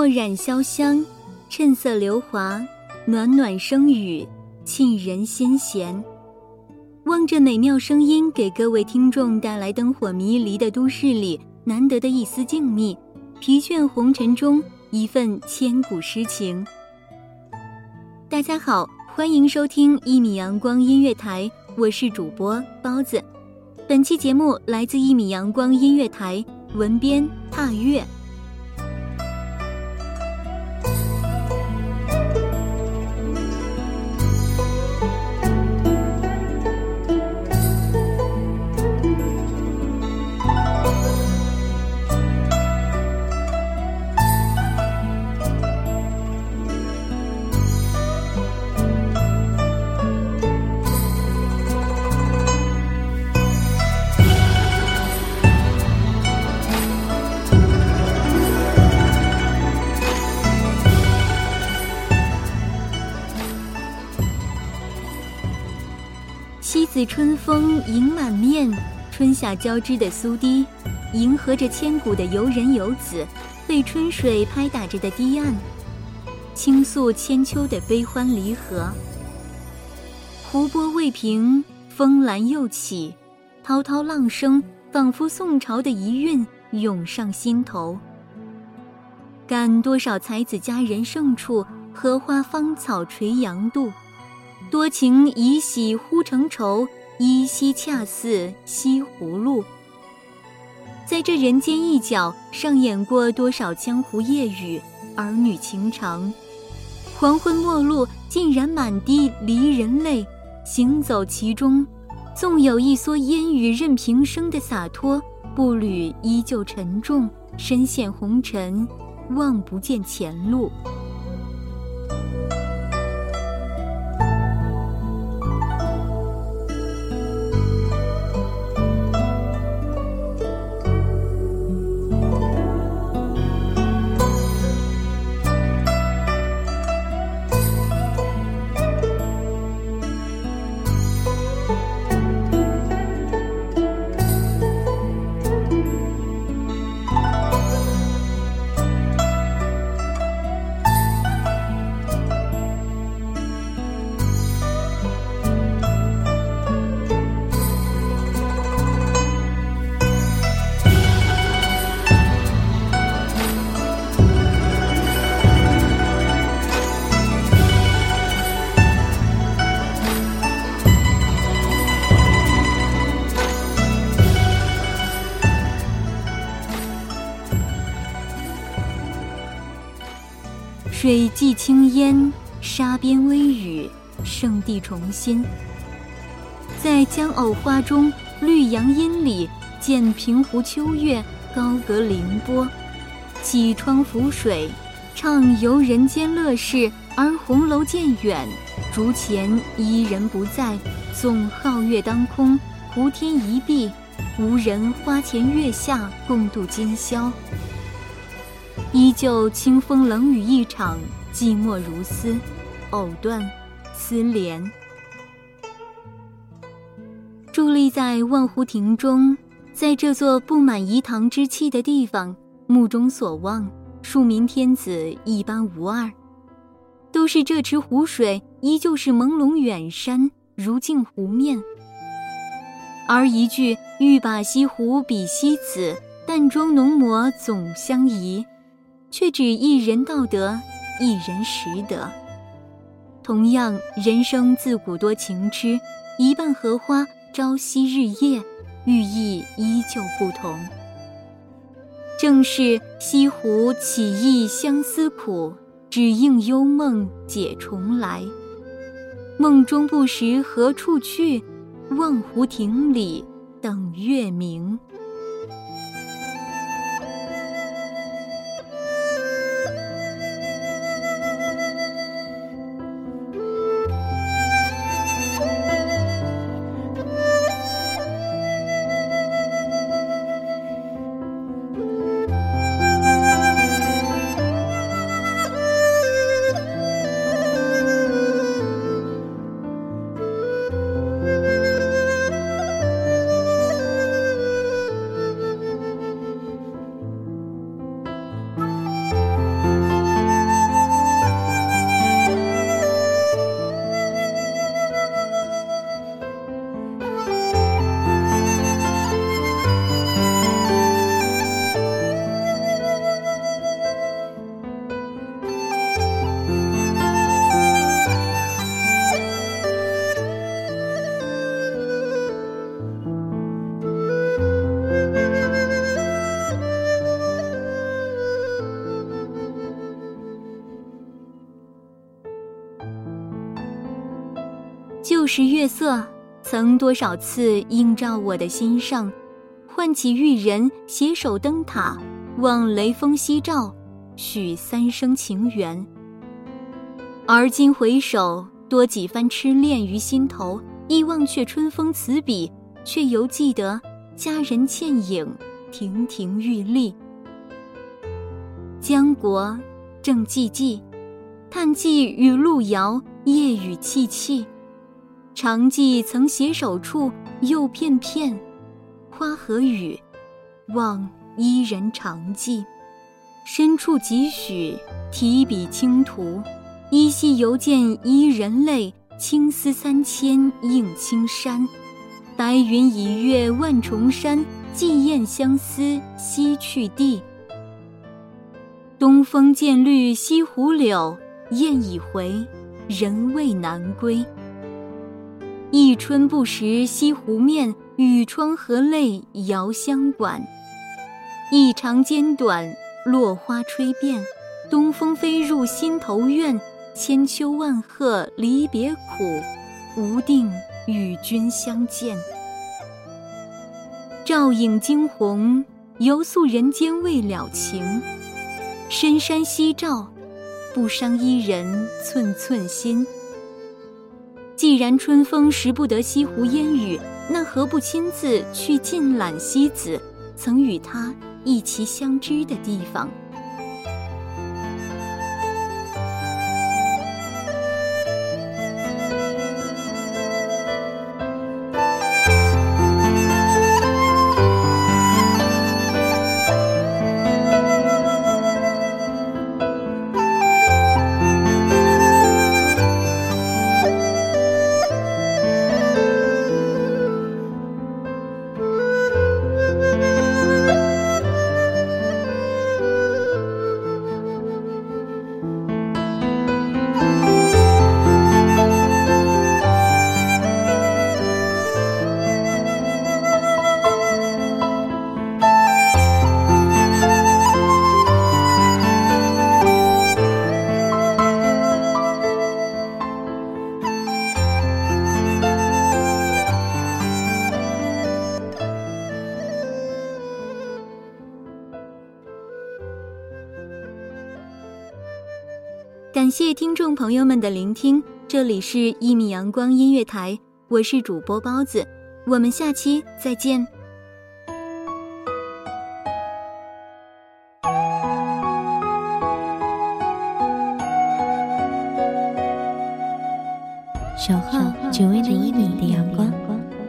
墨染潇湘，趁色流华，暖暖声语，沁人心弦。望着美妙声音，给各位听众带来灯火迷离的都市里难得的一丝静谧，疲倦红尘中一份千古诗情。大家好，欢迎收听一米阳光音乐台，我是主播包子。本期节目来自一米阳光音乐台，文编踏月。西子春风迎满面，春夏交织的苏堤，迎合着千古的游人游子，被春水拍打着的堤岸，倾诉千秋的悲欢离合。湖波未平，风澜又起，滔滔浪声仿佛宋朝的遗韵涌上心头。感多少才子佳人胜处，荷花芳草垂杨渡。多情已喜忽成愁，依稀恰似西湖路。在这人间一角，上演过多少江湖夜雨、儿女情长。黄昏末路，竟然满地离人泪。行走其中，纵有一蓑烟雨任平生的洒脱，步履依旧沉重，身陷红尘，望不见前路。水际青烟，沙边微雨，圣地重新。在江藕花中，绿杨阴里，见平湖秋月，高阁凌波，起窗浮水，畅游人间乐事。而红楼渐远，竹前伊人不在，纵皓月当空，湖天一碧，无人花前月下共度今宵。依旧清风冷雨一场，寂寞如丝，藕断丝连。伫立在万湖亭中，在这座布满饴糖之气的地方，目中所望，庶民天子一般无二。都是这池湖水，依旧是朦胧远山，如镜湖面。而一句“欲把西湖比西子，淡妆浓抹总相宜”，却只一人道得，一人识得。同样，人生自古多情痴，一半荷花，朝夕日夜，寓意依旧不同。正是西湖起意相思苦。只应幽梦解重来，梦中不识何处去，望湖亭里等月明。是月色，曾多少次映照我的心上，唤起玉人携手灯塔，望雷锋夕照，许三生情缘。而今回首，多几番痴恋于心头，忆忘却春风词笔，却犹记得佳人倩影，亭亭玉立。江国正寂寂，叹寄与路遥，夜雨凄凄。常记曾携手处，又片片花和雨，望伊人常记。深处几许提笔轻涂，依稀犹见伊人泪。青丝三千映青山，白云已越万重山。寄雁相思西去地。东风渐绿西湖柳，雁已回，人未南归。一春不识西湖面，雨窗和泪遥相管。一长间短，落花吹遍，东风飞入心头怨。千秋万壑离别苦，无定与君相见。照影惊鸿，犹诉人间未了情。深山夕照，不伤伊人寸寸心。既然春风识不得西湖烟雨，那何不亲自去尽览西子曾与他一齐相知的地方？谢听众朋友们的聆听，这里是《一米阳光音乐台》，我是主播包子，我们下期再见。小号只为那一米的阳光，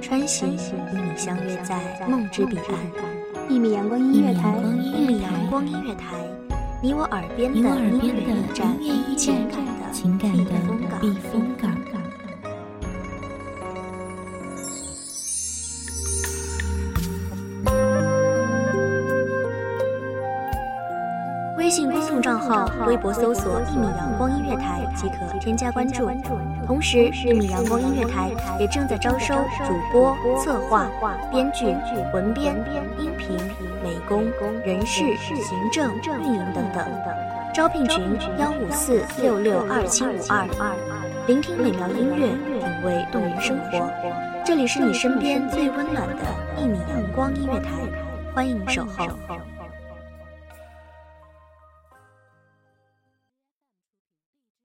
穿行与你相约在梦之彼岸。一米阳光音乐台，一米阳光音乐台，你我耳边的音乐驿站，情感的避风港。微信公众账号、微博搜索“一米阳光音乐台”即可添加关注。同时，一米阳光音乐台也正在招收主播、策划、编剧、文编、音频、美工、人事、行政、运营等等。招聘群：幺五四六六二七五二。聆听美妙音乐，品味动人生活。这里是你身边最温暖的一米阳光音乐台，欢迎守候。